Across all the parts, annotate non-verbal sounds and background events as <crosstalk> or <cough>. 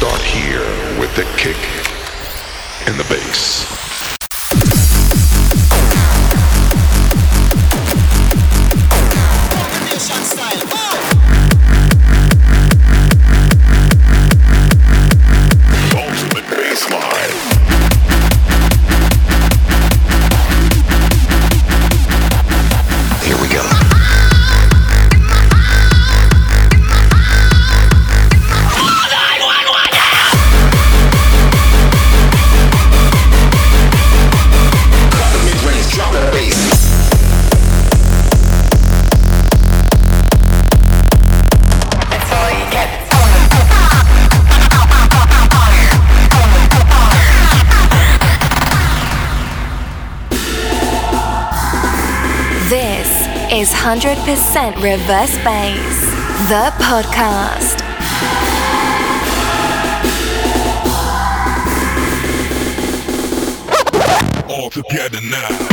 start here with the kick and the bass. 100% Reverse Bass, the podcast. All together now.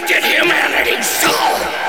rejected humanity's soul.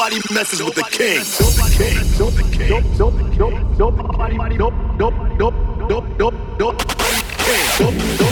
Nobody messes with the king. Nobody, king. Nobody, nobody, nobody,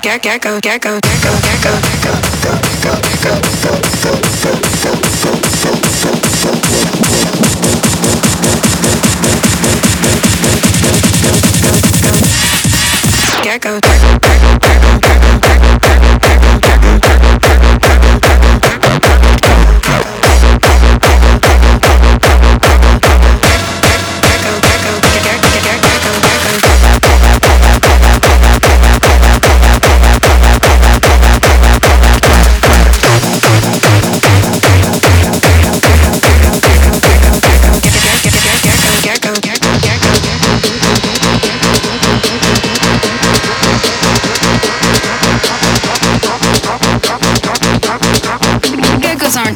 gecko, gecko, gecko, gecko, gecko,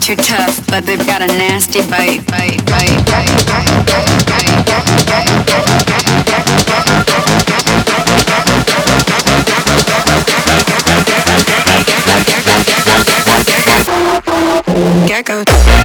too tough, but they've got a nasty bite, bite, bite, bite, bite, bite, bite, Gecko.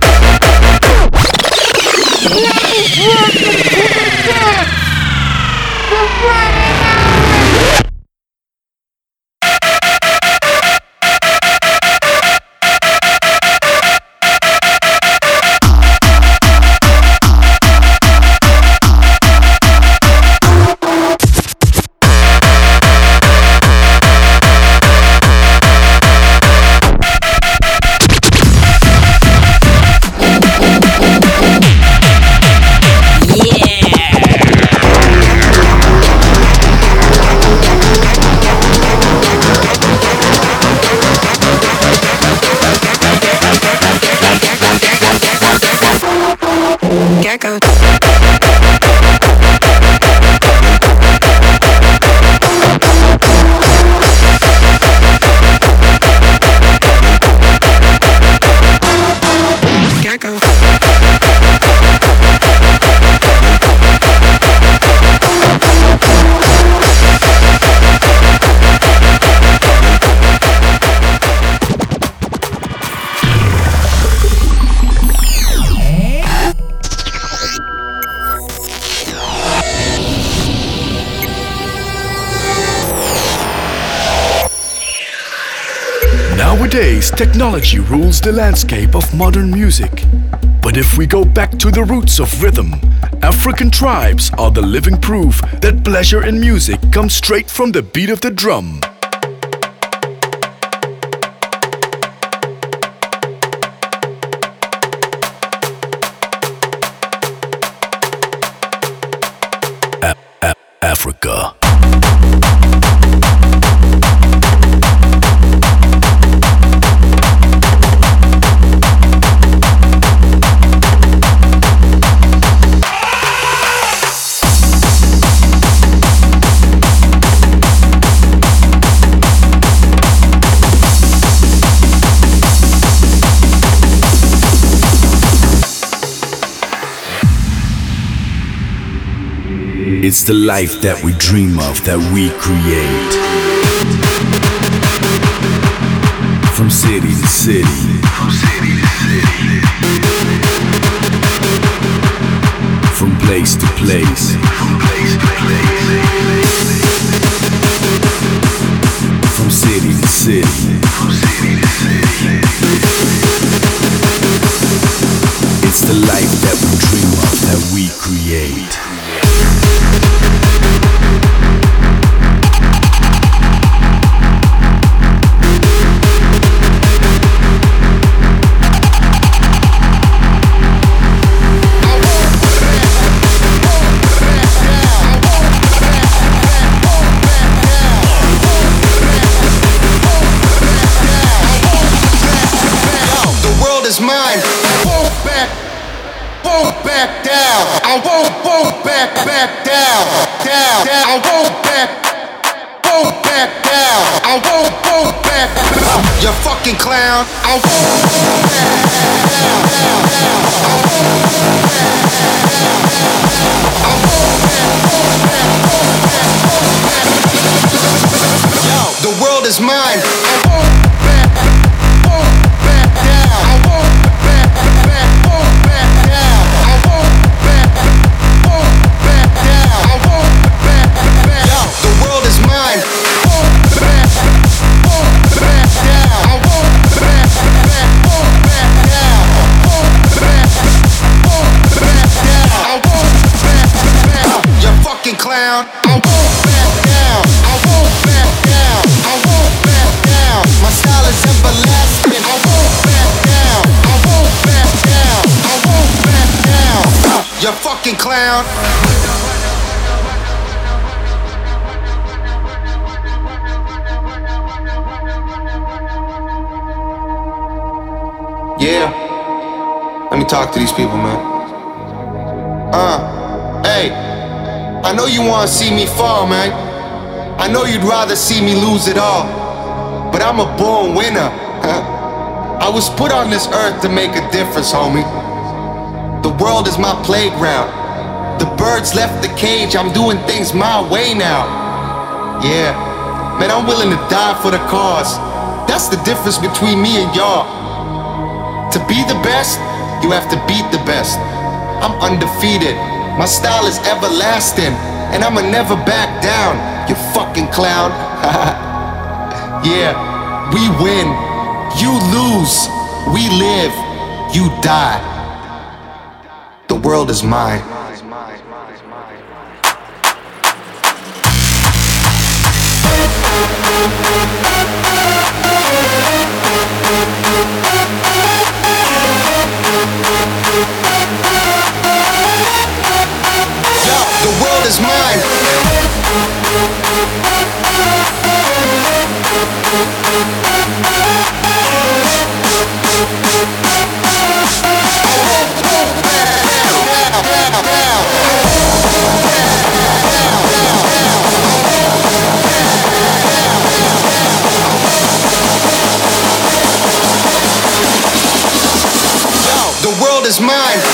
Technology rules the landscape of modern music. But if we go back to the roots of rhythm, African tribes are the living proof that pleasure in music comes straight from the beat of the drum. Africa. It's the life that we dream of, that we create. From city to city. From city to city. From place to place. From place to place. From city to city. From city to city. It's the life that we dream of, that we create. Yo, the world is mine. Clown. Yeah. Let me talk to these people, man. Uh, hey. I know you wanna see me fall, man. I know you'd rather see me lose it all. But I'm a born winner. <laughs> I was put on this earth to make a difference, homie. The world is my playground. The birds left the cage, I'm doing things my way now. Yeah, man, I'm willing to die for the cause. That's the difference between me and y'all. To be the best, you have to beat the best. I'm undefeated, my style is everlasting, and I'ma never back down, you fucking clown. <laughs> yeah, we win, you lose, we live, you die. The world is mine. the world is mine. Yo, the world is mine.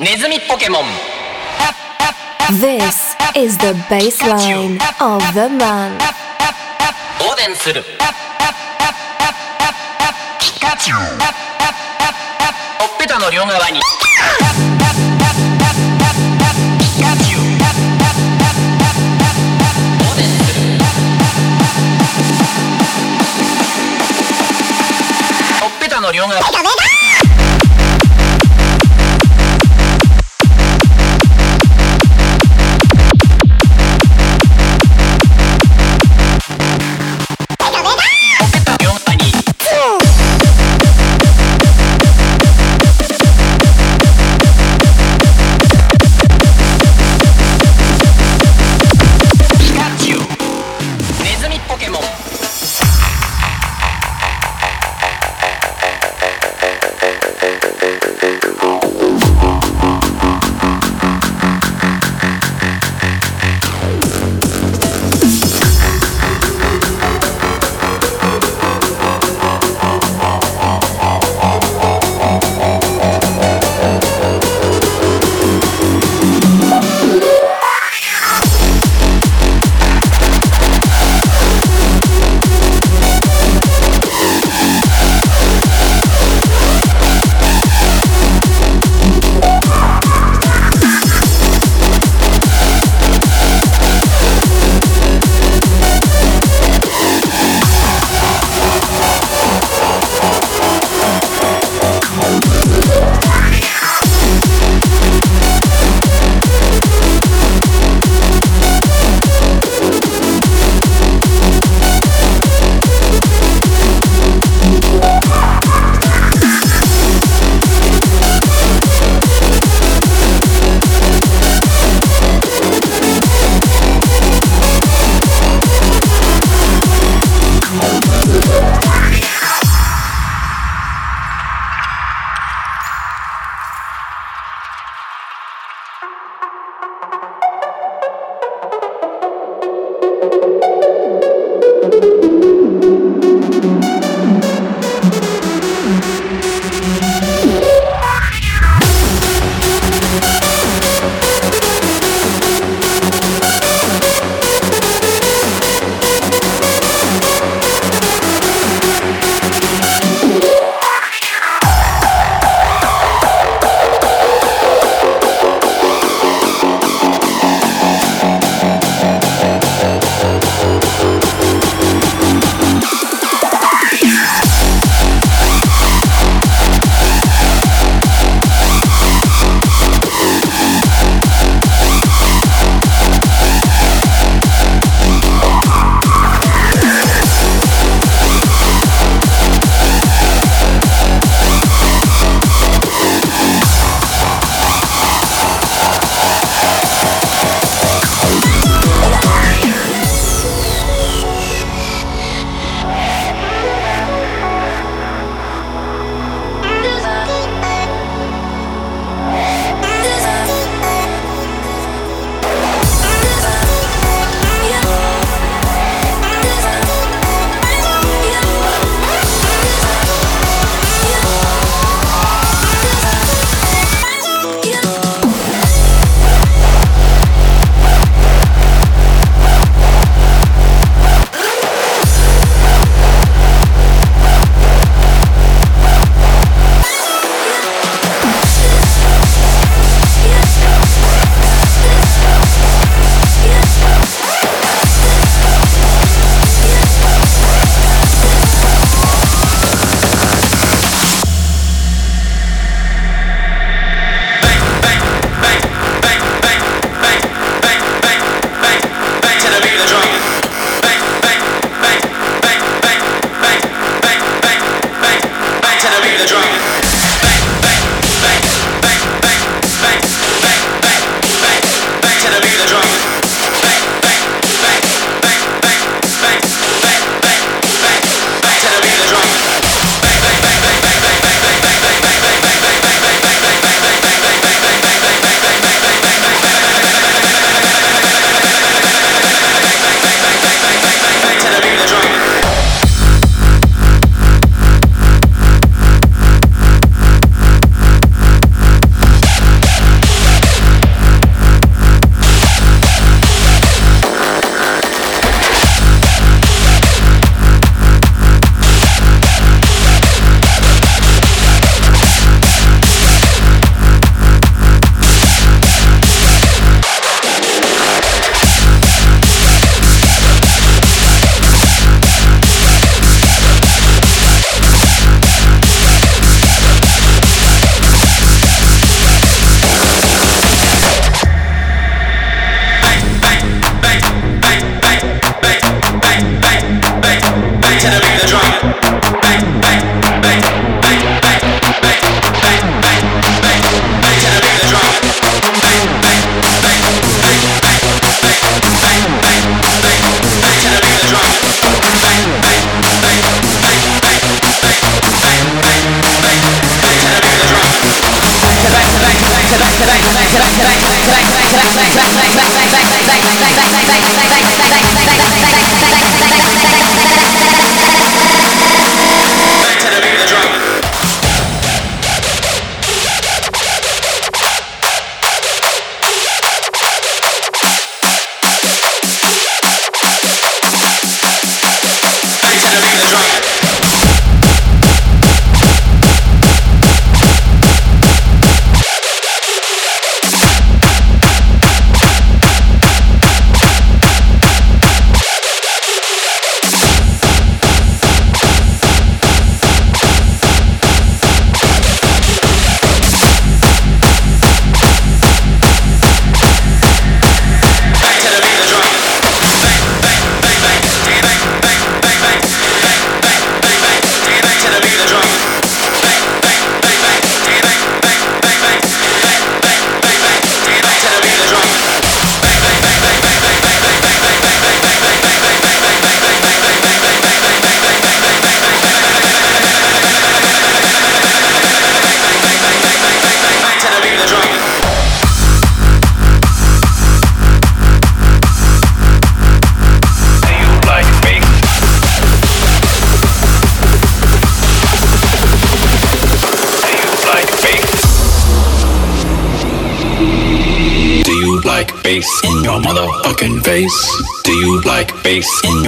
Is mine. This is the baseline of the man. おでんする。ピカチュウほっぺたの両側に。ピカチュウおでんする。ほっぺたの両側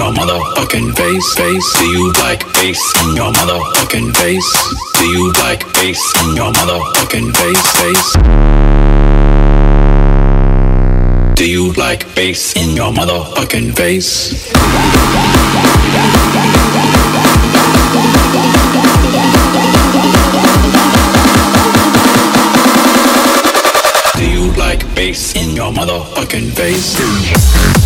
your motherfucking face, face? Do you like bass in your motherfucking face? Do you like bass in your motherfucking face, face? Do you like bass in your motherfucking face? Do you like bass in your motherfucking face?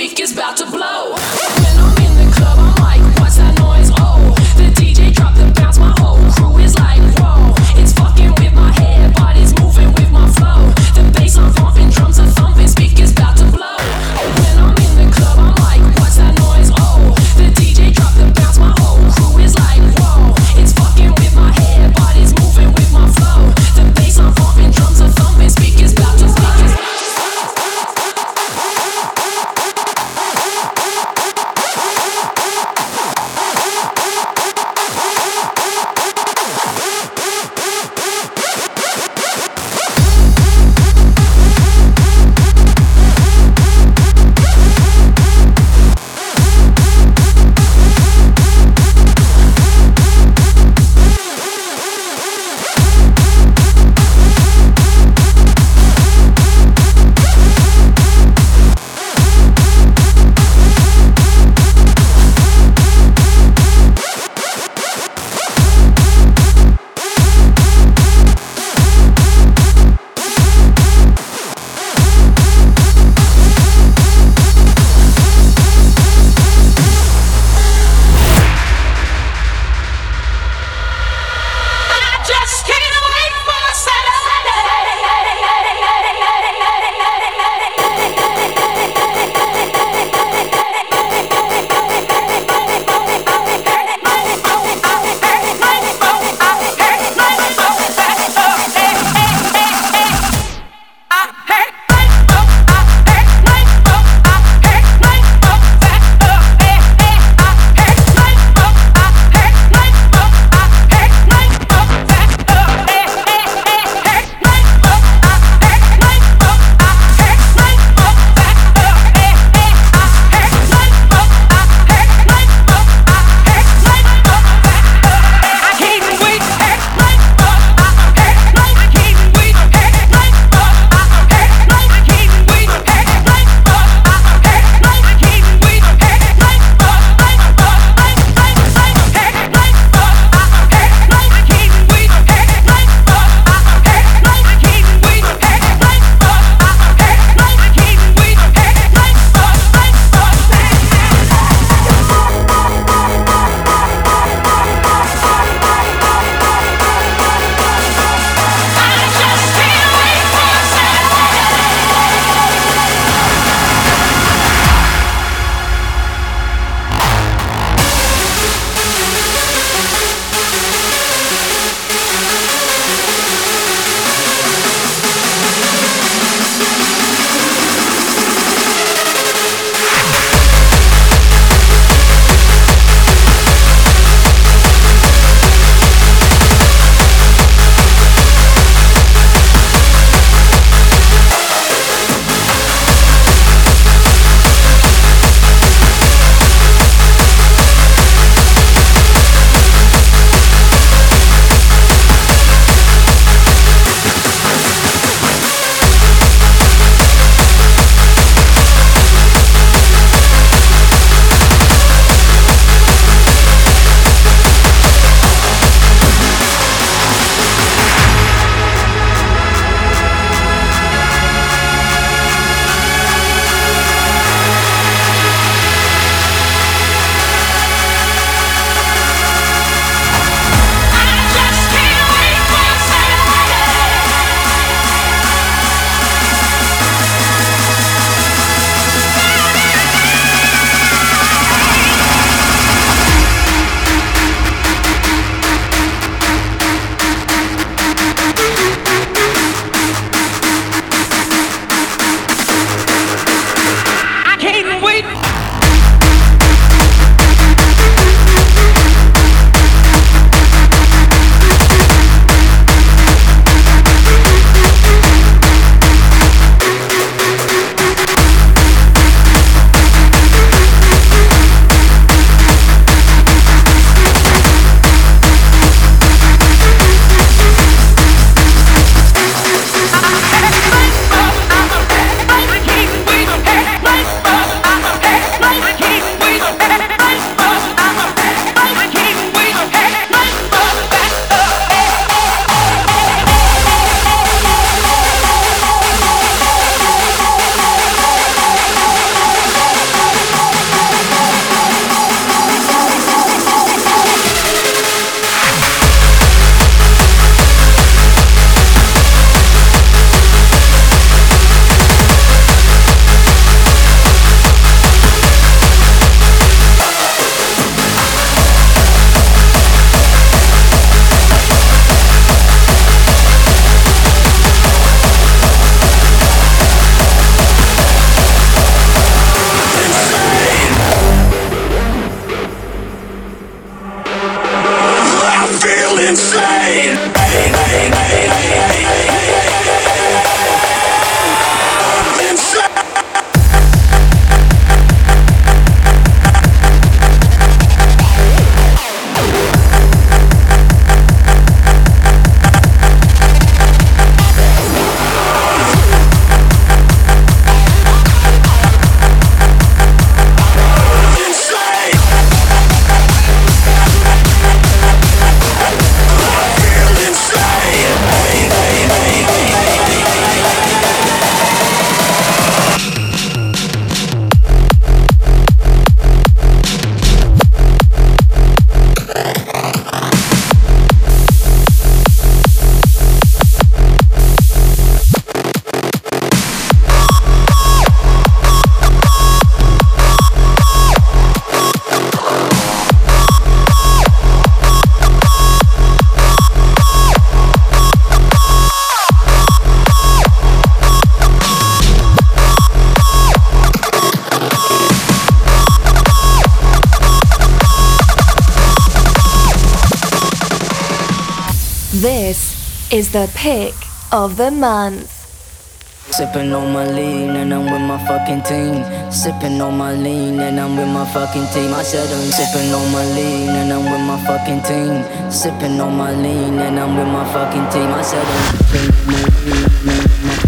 Thumping, speakers about to pick of the month. Sipping on my lean and I'm with my fucking team. Sipping on my lean and I'm with my fucking team. I said I'm sipping on my lean and I'm with my fucking team. Sipping on my lean and I'm with my fucking team. I said I'm sipping on my lean and I'm with my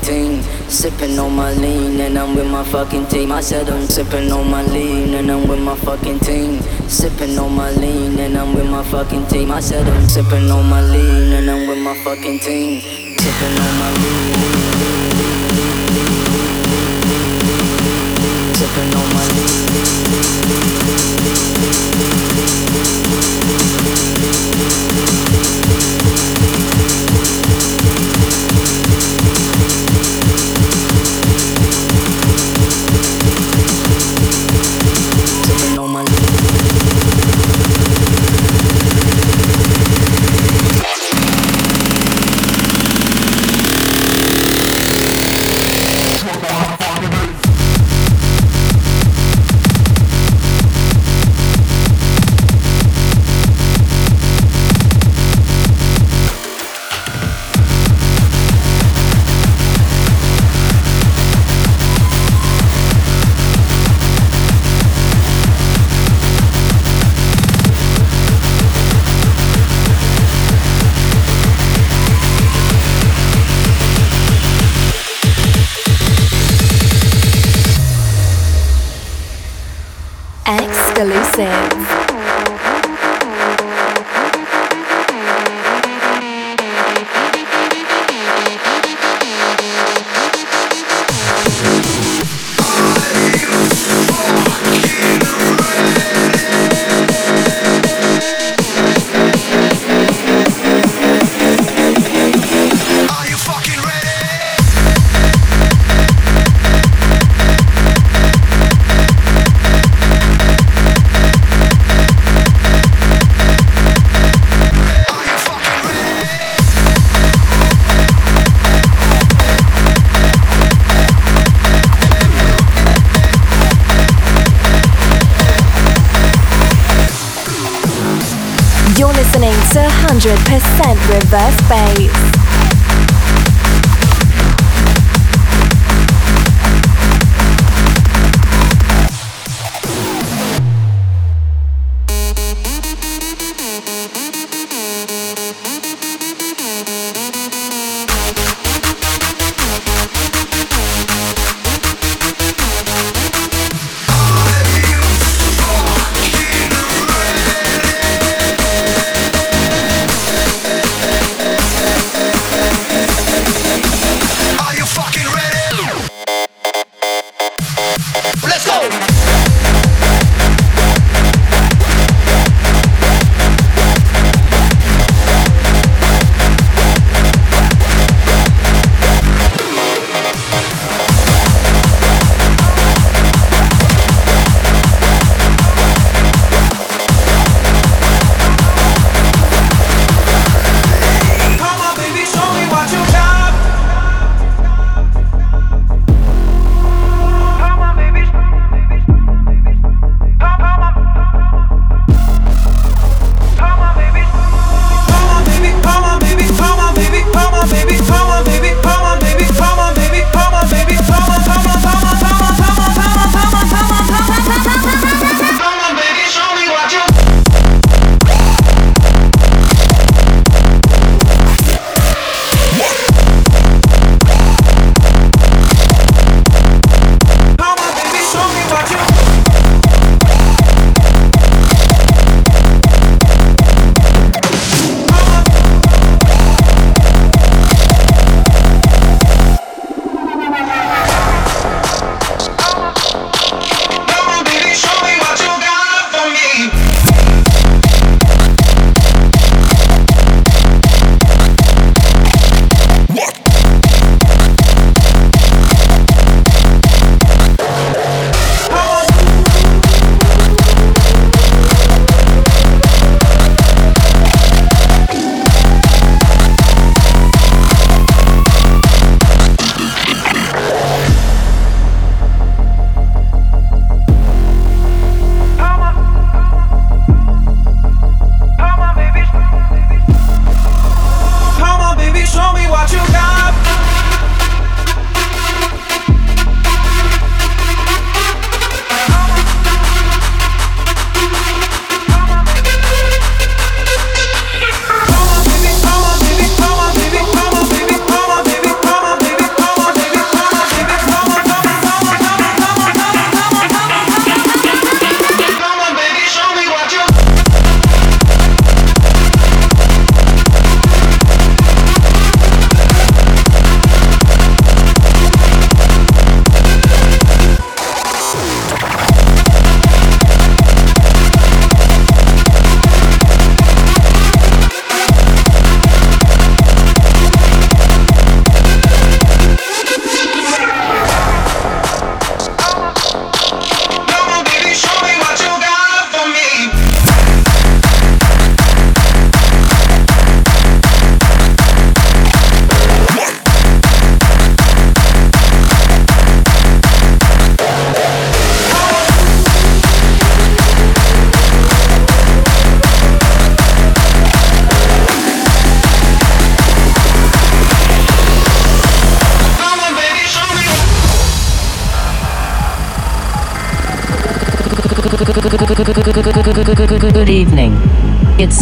fucking. Sipping on my lean and I'm with my fucking team. I said I'm sipping on my lean and I'm with my fucking team. Sipping on my lean and I'm with my fucking team. I said I'm sipping on my lean and I'm with my fucking team. Sipping on my lean. Sipping on my lean.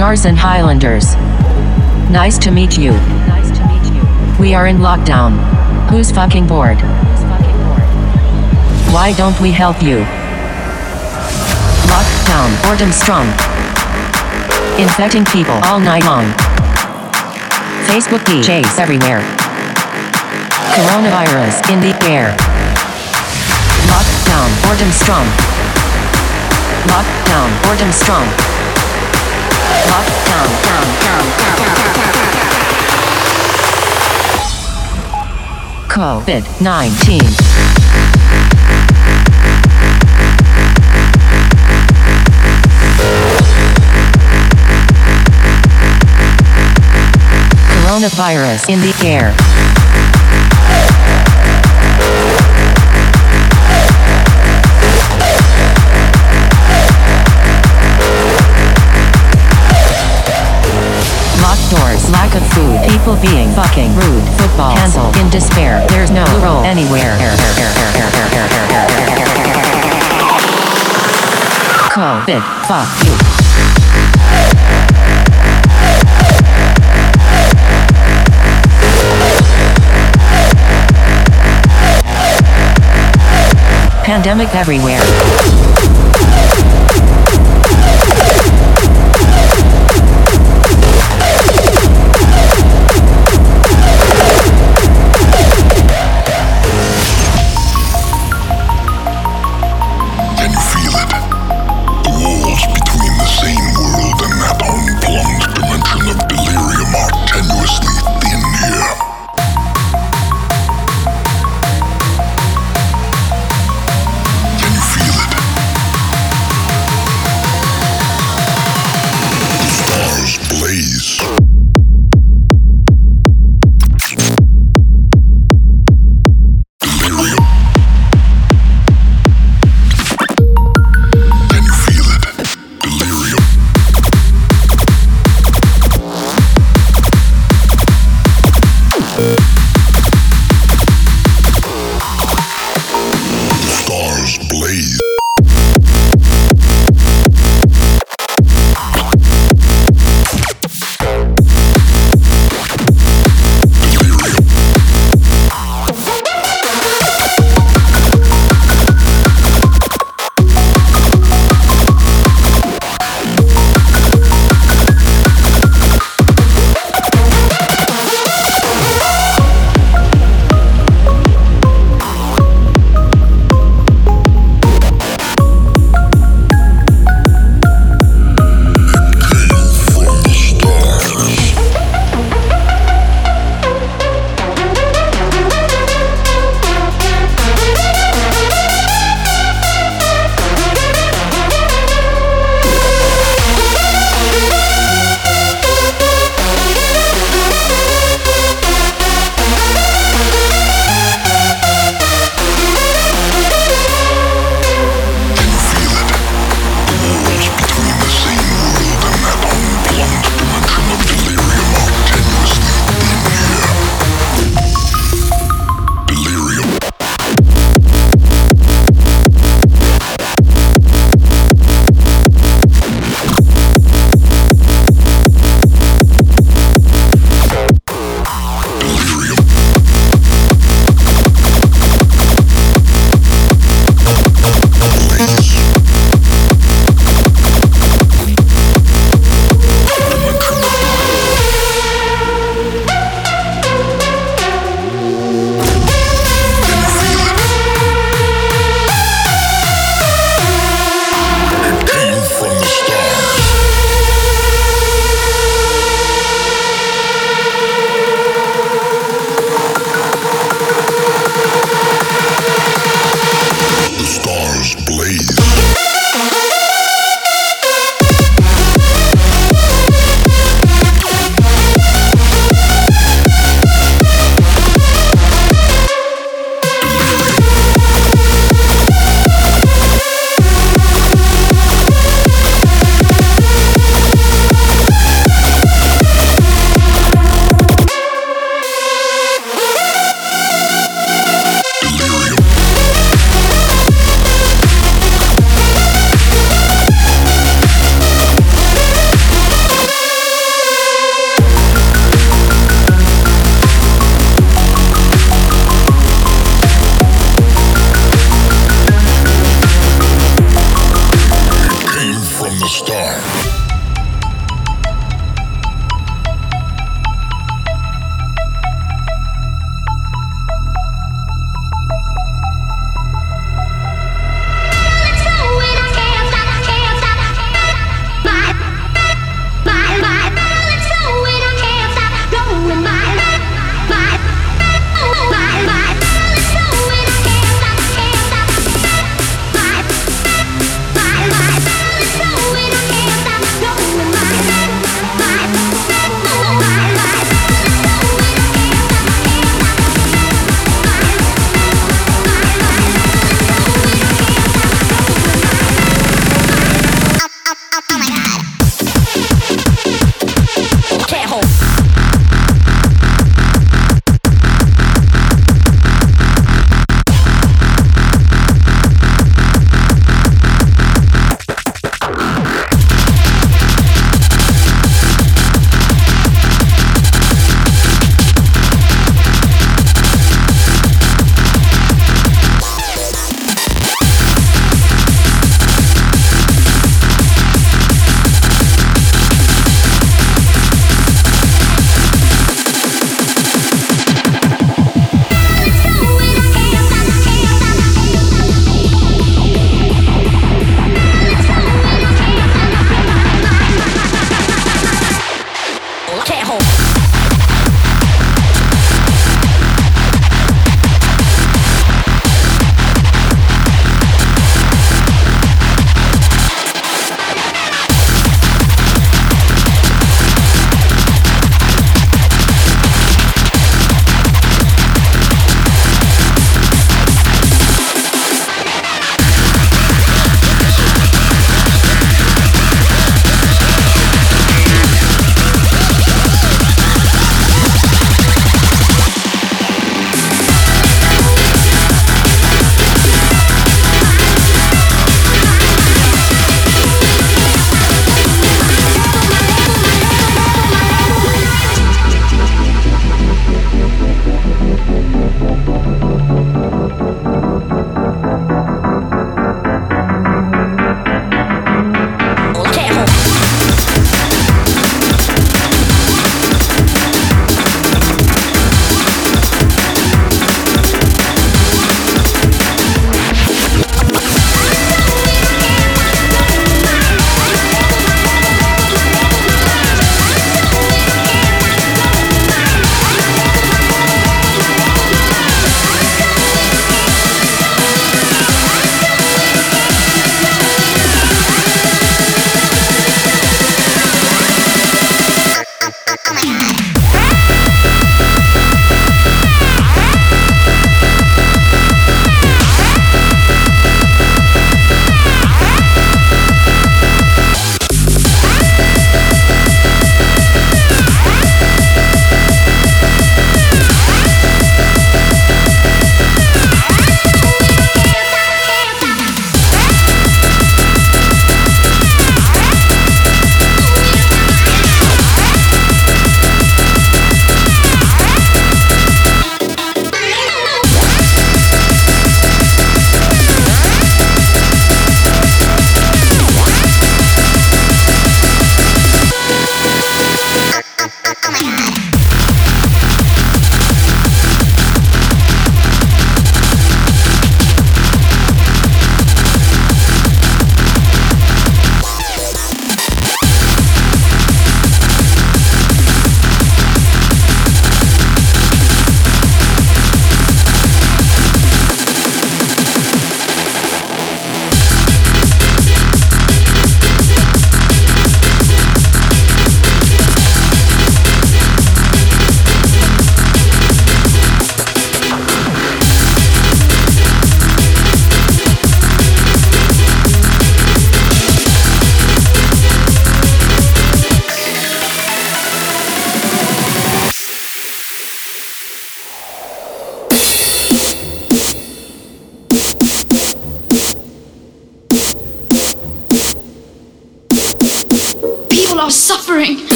It's Scars and Highlanders. Nice to meet you. Nice to meet you. We are in lockdown. Who's fucking bored? Why don't we help you? Lockdown, boredom strong. Infecting people all night long. Facebook DJs everywhere. Coronavirus in the air. Lockdown, boredom strong. Lockdown, boredom strong. COVID 19. Coronavirus in the air. despair. There's no role anywhere. COVID, fuck you. pandemic everywhere. my god.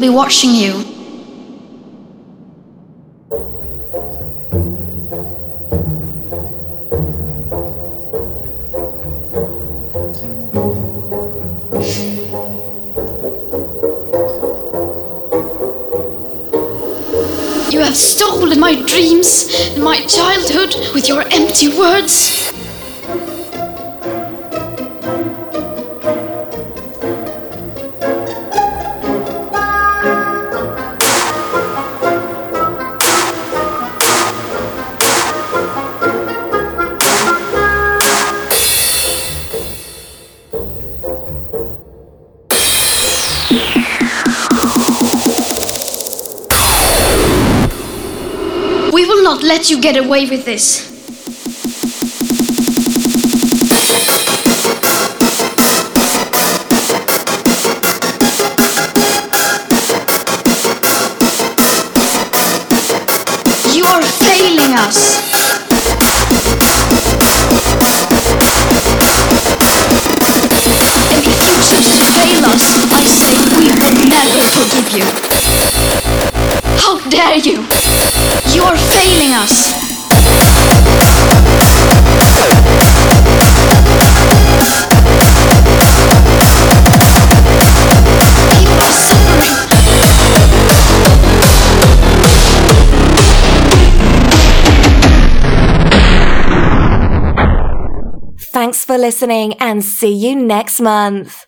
We'll be watching you. You have stolen my dreams and my childhood with your empty words. Let you get away with this. For listening and see you next month.